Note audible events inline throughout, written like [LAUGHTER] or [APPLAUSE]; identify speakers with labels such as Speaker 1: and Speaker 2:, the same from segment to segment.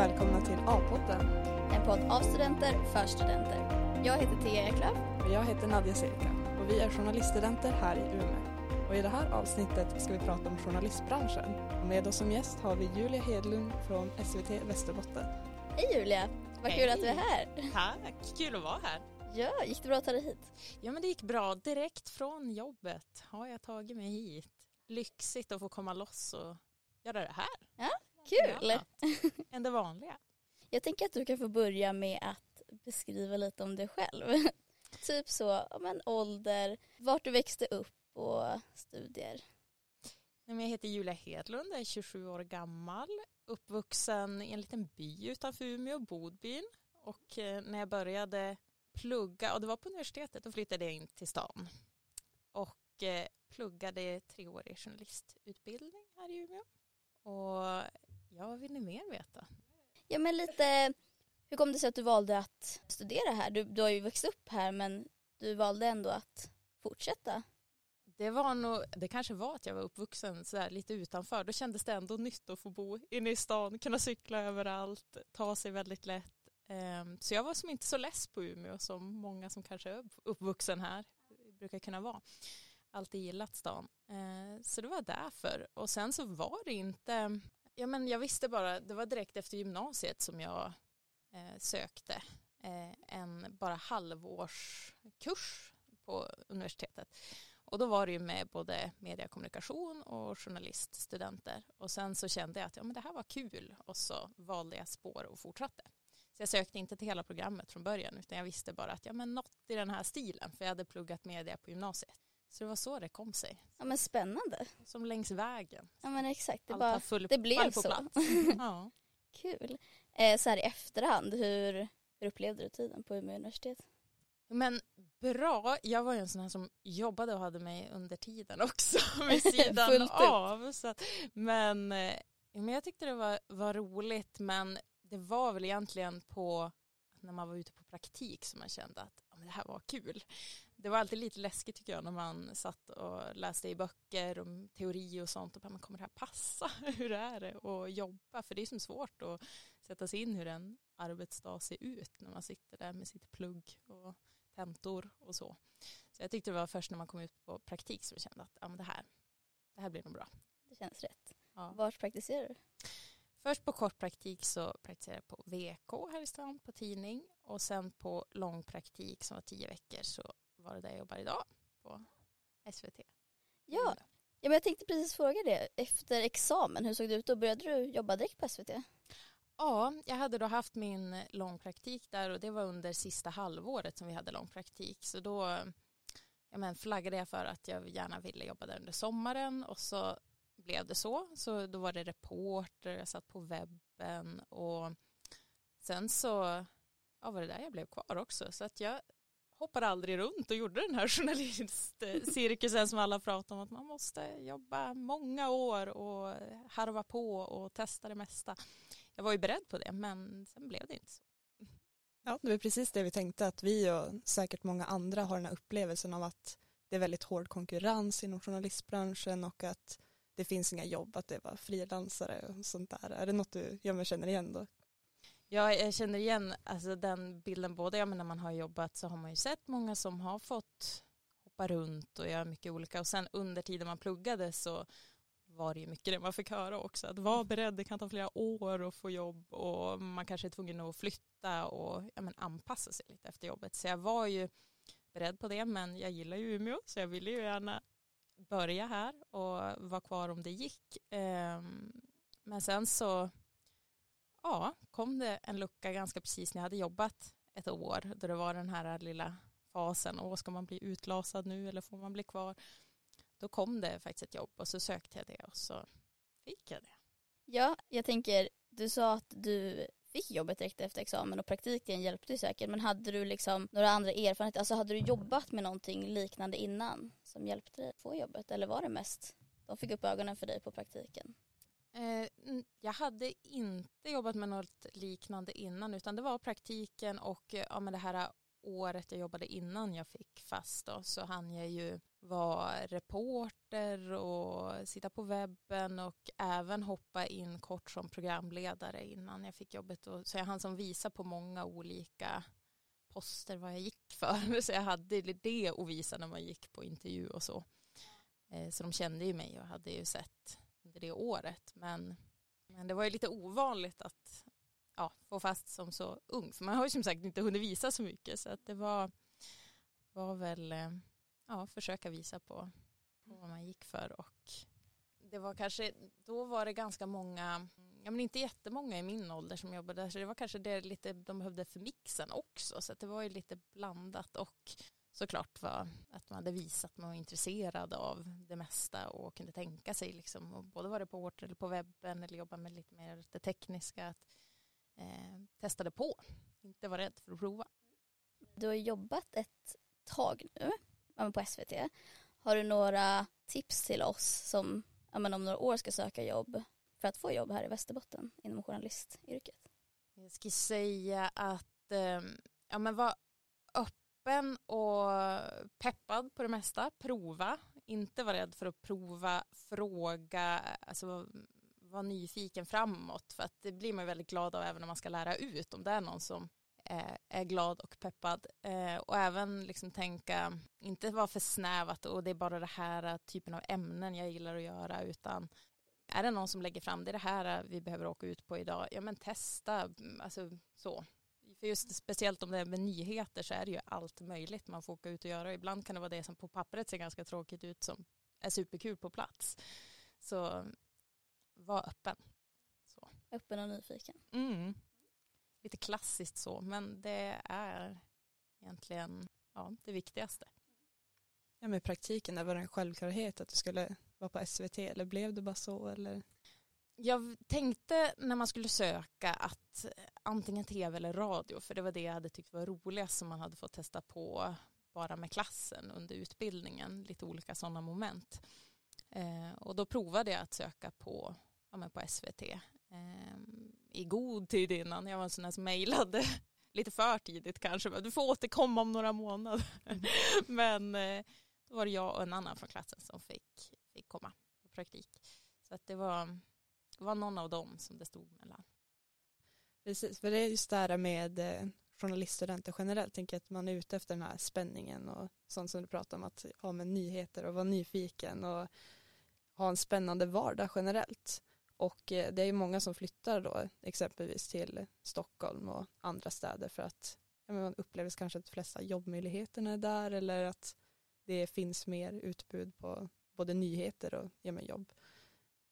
Speaker 1: välkomna till A-podden.
Speaker 2: En podd av studenter för studenter. Jag heter Thea Eklöf.
Speaker 1: Och jag heter Nadja Sirka och vi är journaliststudenter här i Umeå. Och i det här avsnittet ska vi prata om journalistbranschen. Och med oss som gäst har vi Julia Hedlund från SVT Västerbotten.
Speaker 2: Hej Julia! Vad kul
Speaker 3: Hej.
Speaker 2: att du är här.
Speaker 3: Tack, kul att vara här.
Speaker 2: Ja, gick det bra att ta dig hit?
Speaker 3: Ja men det gick bra, direkt från jobbet har jag tagit mig hit. Lyxigt att få komma loss och göra det här.
Speaker 2: Kul! [LAUGHS]
Speaker 3: Än det vanliga.
Speaker 2: Jag tänker att du kan få börja med att beskriva lite om dig själv. [LAUGHS] typ så, men ålder, vart du växte upp och studier.
Speaker 3: Jag heter Julia Hedlund, jag är 27 år gammal, uppvuxen i en liten by utanför Umeå, Bodbyn. Och eh, när jag började plugga, och det var på universitetet, då flyttade jag in till stan. Och eh, pluggade treårig journalistutbildning här i Umeå. Och ja, vad vill ni mer veta?
Speaker 2: Ja men lite, hur kom det sig att du valde att studera här? Du, du har ju växt upp här men du valde ändå att fortsätta.
Speaker 3: Det var nog, det kanske var att jag var uppvuxen så där lite utanför. Då kändes det ändå nytt att få bo inne i stan, kunna cykla överallt, ta sig väldigt lätt. Ehm, Så jag var som inte så less på Umeå som många som kanske är uppvuxen här brukar kunna vara. Alltid gillat stan. Ehm, Så det var därför. Och sen så var det inte, ja men jag visste bara, det var direkt efter gymnasiet som jag eh, sökte eh, en bara halvårskurs på universitetet. Och då var det ju med både mediekommunikation och journaliststudenter. Och sen så kände jag att ja, men det här var kul och så valde jag spår och fortsatte. Så jag sökte inte till hela programmet från början utan jag visste bara att ja, men något i den här stilen för jag hade pluggat media på gymnasiet. Så det var så det kom sig.
Speaker 2: Ja men spännande.
Speaker 3: Som längs vägen.
Speaker 2: Ja men exakt, det,
Speaker 3: Allt
Speaker 2: bara,
Speaker 3: full,
Speaker 2: det blev så.
Speaker 3: plats. [LAUGHS] Ja.
Speaker 2: Kul. Eh, så här i efterhand, hur, hur upplevde du tiden på Umeå universitet?
Speaker 3: Men bra, jag var ju en sån här som jobbade och hade mig under tiden också [LAUGHS] vid sidan [LAUGHS] av. Så att, men, eh, men jag tyckte det var, var roligt men det var väl egentligen på när man var ute på praktik som man kände att ja, men det här var kul. Det var alltid lite läskigt tycker jag när man satt och läste i böcker om teori och sånt och bara, men kommer det här passa? [LAUGHS] Hur är det att jobba? För det är som svårt att sätta sig in hur en arbetsdag ser ut när man sitter där med sitt plugg och tentor och så. Så jag tyckte det var först när man kom ut på praktik som jag kände att ja, men det, här, det här blir nog bra.
Speaker 2: Det känns rätt.
Speaker 3: Ja.
Speaker 2: Vart praktiserar du?
Speaker 3: Först på kort praktik så praktiserade jag på VK här i stan på tidning och sen på lång praktik som var tio veckor så var det där jag jobbar idag på SVT.
Speaker 2: Ja. ja, men jag tänkte precis fråga det. Efter examen, hur såg det ut då? Började du jobba direkt på SVT?
Speaker 3: Ja, jag hade då haft min långpraktik där och det var under sista halvåret som vi hade långpraktik. Så då ja, men flaggade jag för att jag gärna ville jobba där under sommaren och så blev det så. Så då var det reporter, jag satt på webben och sen så ja, var det där jag blev kvar också. Så att jag hoppade aldrig runt och gjorde den här [LAUGHS] journalistcirkusen som alla pratar om att man måste jobba många år och harva på och testa det mesta. Jag var ju beredd på det men sen blev det inte så.
Speaker 1: Ja, det var precis det vi tänkte att vi och säkert många andra har den här upplevelsen av att det är väldigt hård konkurrens inom journalistbranschen och att det finns inga jobb, att det var frilansare och sånt där. Är det något du ja, känner igen då?
Speaker 3: Ja, jag känner igen alltså, den bilden. Både ja, men när man har jobbat så har man ju sett många som har fått hoppa runt och göra mycket olika. Och sen under tiden man pluggade så var det ju mycket det man fick höra också. Att vara beredd, det kan ta flera år att få jobb och man kanske är tvungen att flytta och ja, men anpassa sig lite efter jobbet. Så jag var ju beredd på det men jag gillar ju Umeå så jag ville ju gärna börja här och vara kvar om det gick. Ehm, men sen så ja, kom det en lucka ganska precis när jag hade jobbat ett år då det var den här lilla fasen, åh ska man bli utlasad nu eller får man bli kvar? Då kom det faktiskt ett jobb och så sökte jag det och så fick jag det.
Speaker 2: Ja, jag tänker, du sa att du fick jobbet direkt efter examen och praktiken hjälpte ju säkert. Men hade du liksom några andra erfarenheter? Alltså hade du jobbat med någonting liknande innan som hjälpte dig att få jobbet? Eller var det mest de fick upp ögonen för dig på praktiken?
Speaker 3: Eh, jag hade inte jobbat med något liknande innan utan det var praktiken och eh, ja, men det här året jag jobbade innan jag fick fast då, så hann jag ju vara reporter och sitta på webben och även hoppa in kort som programledare innan jag fick jobbet. Och, så jag hann som visa på många olika poster vad jag gick för. [LAUGHS] Så jag hade det att visa när man gick på intervju och så. Eh, så de kände ju mig och hade ju sett under det året. Men, men det var ju lite ovanligt att ja, få fast som så ung. För man har ju som sagt inte hunnit visa så mycket. Så att det var, var väl eh, ja, försöka visa på, på vad man gick för. Och det var kanske, då var det ganska många, ja men inte jättemånga i min ålder som jobbade där. Så det var kanske det lite de behövde för mixen också. Så det var ju lite blandat. Och såklart var att man hade visat att man var intresserad av det mesta och kunde tänka sig liksom, och både vara reporter eller på webben eller jobba med lite mer det tekniska, att eh, testa på, inte vara rädd för att prova.
Speaker 2: Du har jobbat ett tag nu på SVT. Har du några tips till oss som om några år ska söka jobb för att få jobb här i Västerbotten inom journalistyrket?
Speaker 3: Jag ska säga att eh, ja, men var öppen Öppen och peppad på det mesta. Prova, inte vara rädd för att prova, fråga, alltså vara nyfiken framåt för att det blir man väldigt glad av även om man ska lära ut om det är någon som eh, är glad och peppad eh, och även liksom tänka, inte vara för snävat och det är bara det här eh, typen av ämnen jag gillar att göra utan är det någon som lägger fram det är det här vi behöver åka ut på idag, ja men testa, mm, alltså så. För just speciellt om det är med nyheter så är det ju allt möjligt man får åka ut och göra. Ibland kan det vara det som på pappret ser ganska tråkigt ut som är superkul på plats. Så var öppen. Så.
Speaker 2: Öppen och nyfiken.
Speaker 3: Mm. Lite klassiskt så, men det är egentligen ja, det viktigaste.
Speaker 1: Ja, med praktiken, det var det en självklarhet att du skulle vara på SVT eller blev det bara så? Eller?
Speaker 3: Jag tänkte när man skulle söka att antingen tv eller radio, för det var det jag hade tyckt var roligast som man hade fått testa på bara med klassen under utbildningen, lite olika sådana moment. Eh, och då provade jag att söka på, ja, på SVT eh, i god tid innan. Jag var en sån där som mejlade [LAUGHS] lite för tidigt kanske. Du får återkomma om några månader. Mm. [LAUGHS] Men eh, då var det jag och en annan från klassen som fick, fick komma på praktik. Så att det var, det var någon av dem som det stod mellan.
Speaker 1: Precis, för det är just det här med eh, journaliststudenter generellt, tänker att man är ute efter den här spänningen och sånt som du pratar om att ha med nyheter och vara nyfiken och ha en spännande vardag generellt. Och eh, det är ju många som flyttar då exempelvis till Stockholm och andra städer för att ja, man upplever kanske att de flesta jobbmöjligheterna är där eller att det finns mer utbud på både nyheter och ja, jobb.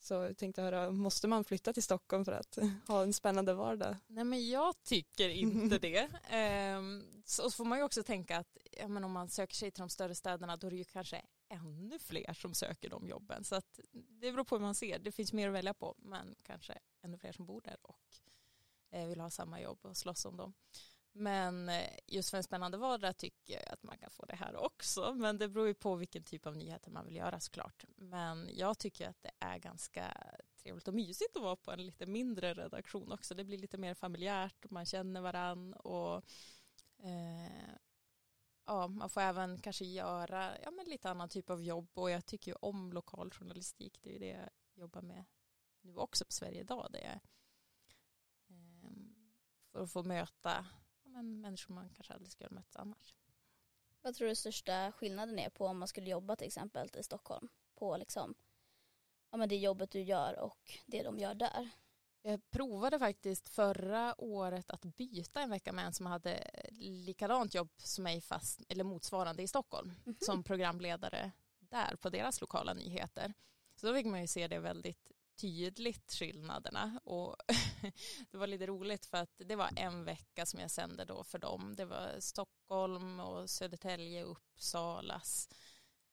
Speaker 1: Så jag tänkte höra, måste man flytta till Stockholm för att [LAUGHS] ha en spännande vardag?
Speaker 3: Nej men jag tycker inte [LAUGHS] det. Ehm, så får man ju också tänka att ja, men om man söker sig till de större städerna då är det ju kanske ännu fler som söker de jobben. Så att det beror på hur man ser. Det finns mer att välja på men kanske ännu fler som bor där och eh, vill ha samma jobb och slåss om dem. Men eh, just för en spännande vardag tycker jag att man kan få det här också. Men det beror ju på vilken typ av nyheter man vill göra såklart. Men jag tycker att det är ganska trevligt och mysigt att vara på en lite mindre redaktion också. Det blir lite mer familjärt, man känner varann och eh, ja, man får även kanske göra ja, men lite annan typ av jobb och jag tycker ju om lokal journalistik. Det är ju det jag jobbar med nu också på Sverige idag. Det är, eh, för att få möta men människor man kanske aldrig skulle ha mött annars.
Speaker 2: Vad tror du största skillnaden är på om man skulle jobba till exempel i Stockholm på liksom, ja, men det jobbet du gör och det de gör där?
Speaker 3: Jag provade faktiskt förra året att byta en vecka med en som hade likadant jobb som mig fast, eller motsvarande i Stockholm mm -hmm. som programledare där på deras lokala nyheter. Så då fick man ju se det väldigt tydligt skillnaderna och [LAUGHS] det var lite roligt för att det var en vecka som jag sände då för dem. Det var Stockholm och Södertälje och Uppsalas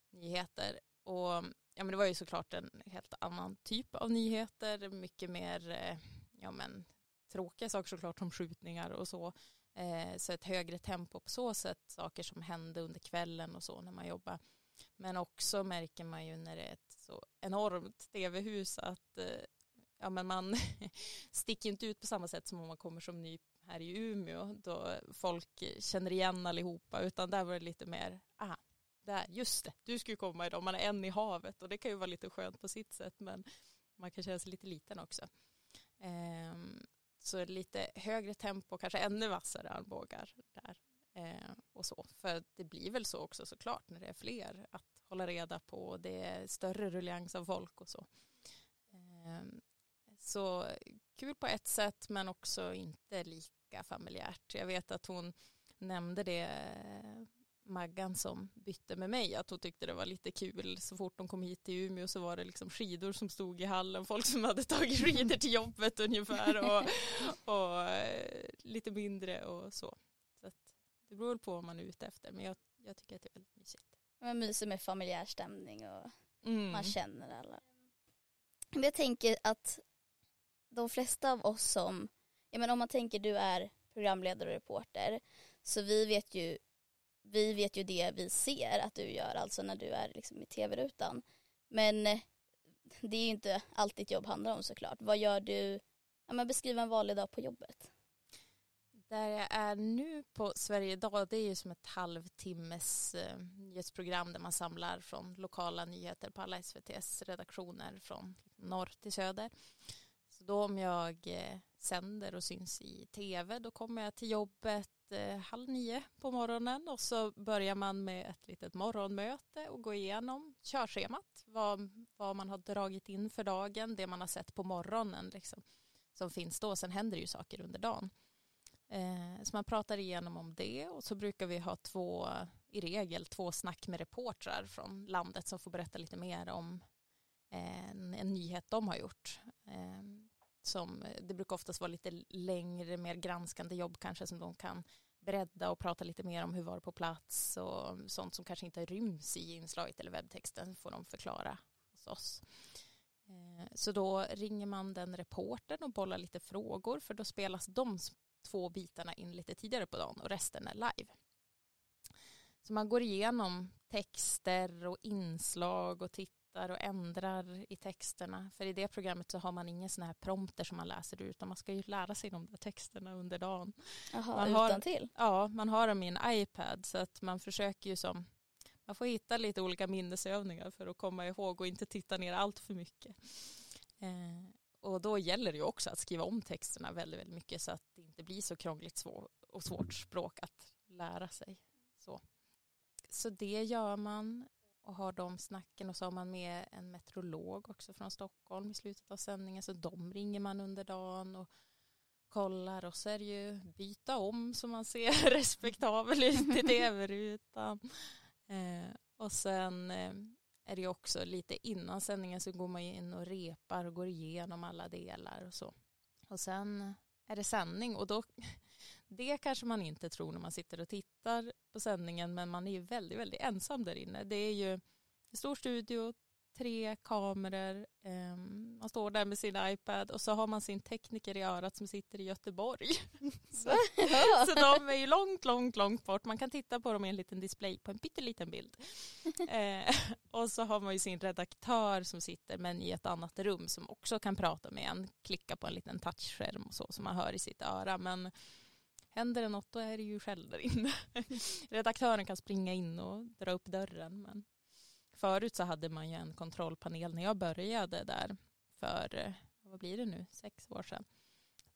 Speaker 3: nyheter och ja men det var ju såklart en helt annan typ av nyheter, mycket mer eh, ja men tråkiga saker såklart som skjutningar och så. Eh, så ett högre tempo på så sätt, saker som hände under kvällen och så när man jobbar. Men också märker man ju när det är ett så enormt tv-hus att eh, ja, men man [LAUGHS] sticker inte ut på samma sätt som om man kommer som ny här i Umeå då folk känner igen allihopa utan där var det lite mer, aha, där, just det, du ska ju komma idag, man är en i havet och det kan ju vara lite skönt på sitt sätt men man kan känna sig lite liten också. Ehm, så lite högre tempo, kanske ännu vassare armbågar där ehm, och så. För det blir väl så också såklart när det är fler att hålla reda på, det är större ruljans av folk och så. Ehm, så kul på ett sätt men också inte lika familjärt. Jag vet att hon nämnde det Maggan som bytte med mig att hon tyckte det var lite kul så fort de kom hit till Umeå så var det liksom skidor som stod i hallen folk som hade tagit skidor till jobbet ungefär och, [LAUGHS] och eh, lite mindre och så. så det beror på vad man är ute efter men jag, jag tycker att det är väldigt mysigt.
Speaker 2: Man myser med familjär stämning och mm. man känner alla. Jag tänker att de flesta av oss som, ja men om man tänker du är programledare och reporter så vi vet ju vi vet ju det vi ser att du gör, alltså när du är liksom i tv-rutan. Men eh, det är ju inte allt ditt jobb handlar om såklart. Vad gör du, ja, men beskriv en vanlig dag på jobbet.
Speaker 3: Där jag är nu på Sverige idag, det är ju som ett halvtimmes eh, nyhetsprogram där man samlar från lokala nyheter på alla SVTs redaktioner från norr till söder. Då om jag eh, sänder och syns i tv, då kommer jag till jobbet eh, halv nio på morgonen och så börjar man med ett litet morgonmöte och gå igenom körschemat, vad, vad man har dragit in för dagen, det man har sett på morgonen liksom, som finns då. Sen händer det ju saker under dagen. Eh, så man pratar igenom om det och så brukar vi ha två, i regel två snack med reportrar från landet som får berätta lite mer om eh, en, en nyhet de har gjort. Eh, som, eh, det brukar oftast vara lite längre, mer granskande jobb kanske som de kan bredda och prata lite mer om hur var det på plats och sånt som kanske inte ryms i inslaget eller webbtexten får de förklara hos oss. Eh, så då ringer man den reporten och bollar lite frågor för då spelas de två bitarna in lite tidigare på dagen och resten är live. Så man går igenom texter och inslag och tittar flyttar och ändrar i texterna. För i det programmet så har man ingen sån här prompter som man läser ut utan man ska ju lära sig de där texterna under dagen.
Speaker 2: Jaha,
Speaker 3: man
Speaker 2: har, till?
Speaker 3: Ja, man har dem i en iPad så att man försöker ju som man får hitta lite olika minnesövningar för att komma ihåg och inte titta ner allt för mycket. Eh, och då gäller det ju också att skriva om texterna väldigt, väldigt mycket så att det inte blir så krångligt svår och svårt språk att lära sig. Så, så det gör man och har de snacken och så har man med en meteorolog också från Stockholm i slutet av sändningen så de ringer man under dagen och kollar och så är det ju byta om så man ser [LAUGHS] respektabel ut i [LAUGHS] tv-rutan. Eh, och sen eh, är det ju också lite innan sändningen så går man in och repar och går igenom alla delar och så. Och sen är det sändning och då det kanske man inte tror när man sitter och tittar på sändningen men man är ju väldigt, väldigt ensam där inne. Det är ju en stor studio, tre kameror, um, man står där med sin iPad och så har man sin tekniker i örat som sitter i Göteborg. [LAUGHS] så, [LAUGHS] så de är ju långt, långt, långt bort. Man kan titta på dem i en liten display på en pytteliten bild. [LAUGHS] eh, och så har man ju sin redaktör som sitter men i ett annat rum som också kan prata med en, klicka på en liten touchskärm och så som man hör i sitt öra. Men händer det något då är det ju själv där inne. [LAUGHS] Redaktören kan springa in och dra upp dörren. Men förut så hade man ju en kontrollpanel när jag började där för, eh, vad blir det nu, sex år sedan.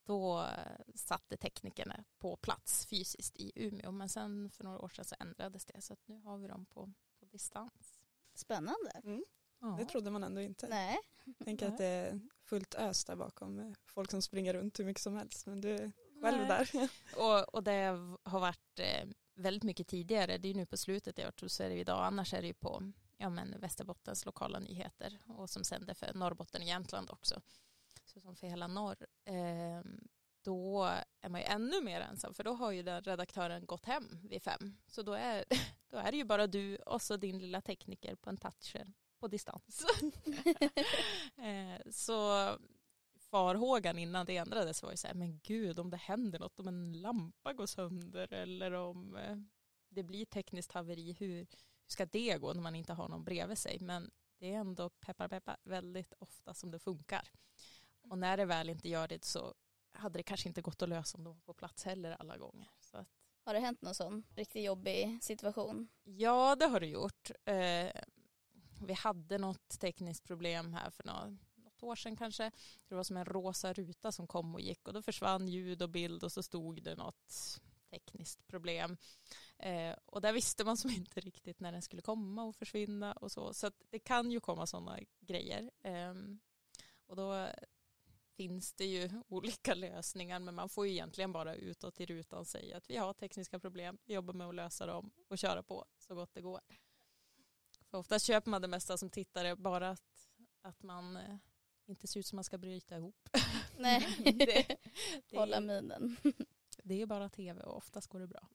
Speaker 3: Då eh, satte teknikerna på plats fysiskt i Umeå men sen för några år sedan så ändrades det så att nu har vi dem på, på distans.
Speaker 2: Spännande. Mm.
Speaker 1: Ja. Det trodde man ändå inte.
Speaker 2: Nej.
Speaker 1: Tänk att det är fullt ös där bakom. Folk som springer runt hur mycket som helst. Men du själv där. [LAUGHS]
Speaker 3: och, och det har varit eh, väldigt mycket tidigare. Det är nu på slutet jag varit så är det idag. Annars är det ju på ja, men Västerbottens lokala nyheter och som sänder för Norrbotten och Jämtland också. Så som för hela norr. Eh, då är man ju ännu mer ensam för då har ju den redaktören gått hem vid fem. Så då är, [LAUGHS] då är det ju bara du och så din lilla tekniker på en toucher på distans. [LAUGHS] eh, så farhågan innan det ändrades var ju så här, men gud om det händer något, om en lampa går sönder eller om eh, det blir tekniskt haveri, hur, hur ska det gå när man inte har någon bredvid sig? Men det är ändå peppar peppar väldigt ofta som det funkar. Och när det väl inte gör det så hade det kanske inte gått att lösa om de var på plats heller alla gånger. Så att,
Speaker 2: Har det hänt någon sån riktigt jobbig situation?
Speaker 3: ja, det har det gjort. Eh, vi hade något tekniskt problem här för något, år sedan kanske. Det var som en rosa ruta som kom och gick och då försvann ljud och bild och så stod det något tekniskt problem. Eh, och där visste man som [LAUGHS] inte riktigt när den skulle komma och försvinna och så. Så att det kan ju komma sådana grejer. Eh, och då finns det ju [LAUGHS] olika lösningar men man får ju egentligen bara utåt i rutan säga att vi har tekniska problem, vi jobbar med att lösa dem och köra på så gott det går. För oftast köper man det mesta som tittare bara att, att man eh, inte ser ut som man ska bryta ihop. [LAUGHS]
Speaker 2: Nej, [LAUGHS]
Speaker 3: det, det,
Speaker 2: hålla
Speaker 3: är,
Speaker 2: minen. [LAUGHS]
Speaker 3: det är bara tv och oftast går det bra.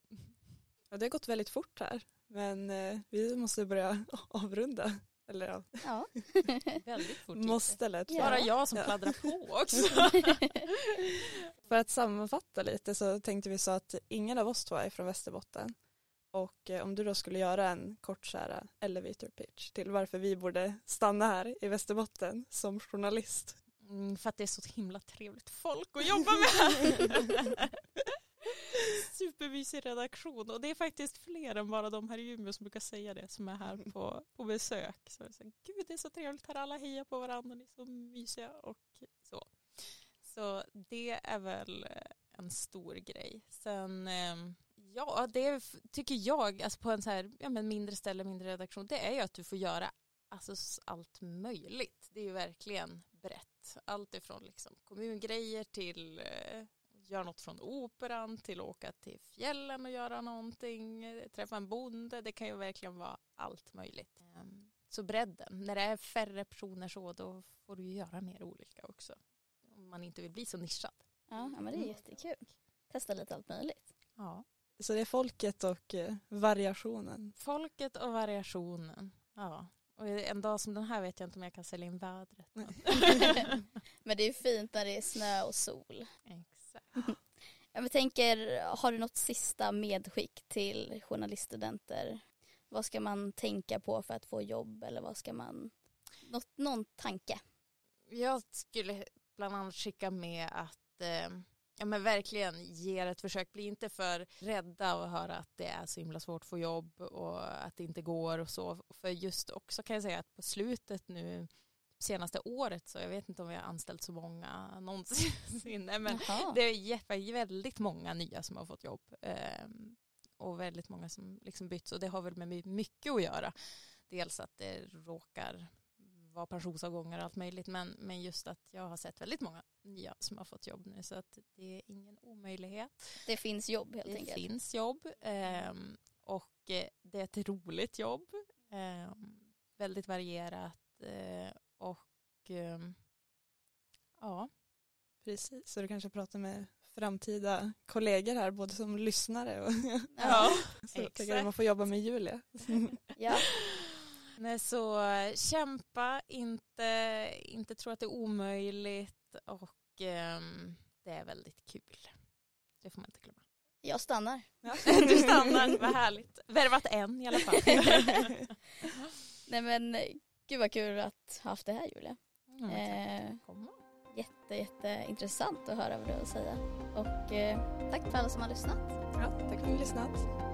Speaker 1: Ja, det har gått väldigt fort här. Men eh, vi måste börja avrunda. Eller ja,
Speaker 2: Ja.
Speaker 3: Väldigt fort
Speaker 1: måste lätt.
Speaker 2: Ja.
Speaker 3: Bara jag som
Speaker 1: Ja.
Speaker 3: pladdrar på också.
Speaker 1: För att sammanfatta lite så tänkte vi så att ingen av oss två är från Västerbotten. Och eh, om du då skulle göra en kort så här elevator pitch till varför vi borde stanna här i Västerbotten som journalist.
Speaker 3: Mm, för att det är så himla trevligt folk att jobba [LAUGHS] med. Supermysig redaktion och det är faktiskt fler än bara de här i Umeå som brukar säga det som är här på, på besök. Så jag säger, Gud det är så trevligt här, alla hejar på varandra, ni är så mysiga och så. Så det är väl eh, en stor grej. Sen, eh, ja det tycker jag, alltså på en så här, ja, men mindre ställe, mindre redaktion, det är ju att du får göra alltså, allt möjligt. Det är ju verkligen brett. Allt ifrån liksom kommungrejer till eh, göra något från operan till åka till fjällen och göra någonting, träffa en bonde. Det kan ju verkligen vara allt möjligt. Ehm, Så bredden, när det är färre personer så då får du ju göra mer olika också. Om man inte vill bli så nischad.
Speaker 2: Ja, ja, men det är jättekul. Testa lite allt möjligt.
Speaker 3: Ja.
Speaker 1: Så det är folket och eh, variationen.
Speaker 3: Folket och variationen. Ja. Och en dag som den här vet jag inte om jag kan sälja in vädret. men- [LAUGHS]
Speaker 2: Men det är fint när det är snö och sol.
Speaker 3: Exakt. [LAUGHS]
Speaker 2: Jag tänker, har du något sista medskick till journaliststudenter? Vad ska man tänka på för att få jobb eller vad ska man, något, någon tanke?
Speaker 3: Jag skulle bland annat skicka med att eh, ja, men verkligen ge det ett försök. Bli inte för rädda och höra att det är så himla svårt att få jobb och att det inte går och så. För just också kan jag säga att på slutet nu senaste året så jag vet inte om vi har anställt så många [LAUGHS] någonsin. Men
Speaker 2: Jaha.
Speaker 3: det är väldigt många nya som har fått jobb. ehm, och väldigt många som liksom bytt. Och det har väl med my- mycket att göra. Dels att det råkar vara pensionsavgångar och allt möjligt. Men, men just att jag har sett väldigt många nya som har fått jobb nu. Så att det är ingen omöjlighet.
Speaker 2: Det finns jobb helt
Speaker 3: Det
Speaker 2: enkelt.
Speaker 3: finns jobb. ehm, och eh, det är ett roligt jobb. ehm, väldigt varierat. eh, och ehm, ja.
Speaker 1: Precis, så du kanske pratar med framtida kollegor här, både som lyssnare och
Speaker 2: Ja. [LAUGHS]
Speaker 1: så jag tänker
Speaker 3: exakt.
Speaker 1: att man får jobba med Julia.
Speaker 2: Ja. [LAUGHS]
Speaker 3: Nej, så eh, kämpa, inte, inte tro att det är omöjligt och ehm, det är väldigt kul. Det får man inte glömma.
Speaker 2: Jag stannar. [LAUGHS]
Speaker 3: Du stannar, vad härligt. Värvat en i alla fall. [LAUGHS]
Speaker 2: Nej men gud vad kul att ha haft det här Julia.
Speaker 3: Mm,
Speaker 2: Eh, jätte, jätteintressant att höra vad du har att säga. Och eh, tack för alla som har lyssnat.
Speaker 1: Ja, tack för att ni har lyssnat.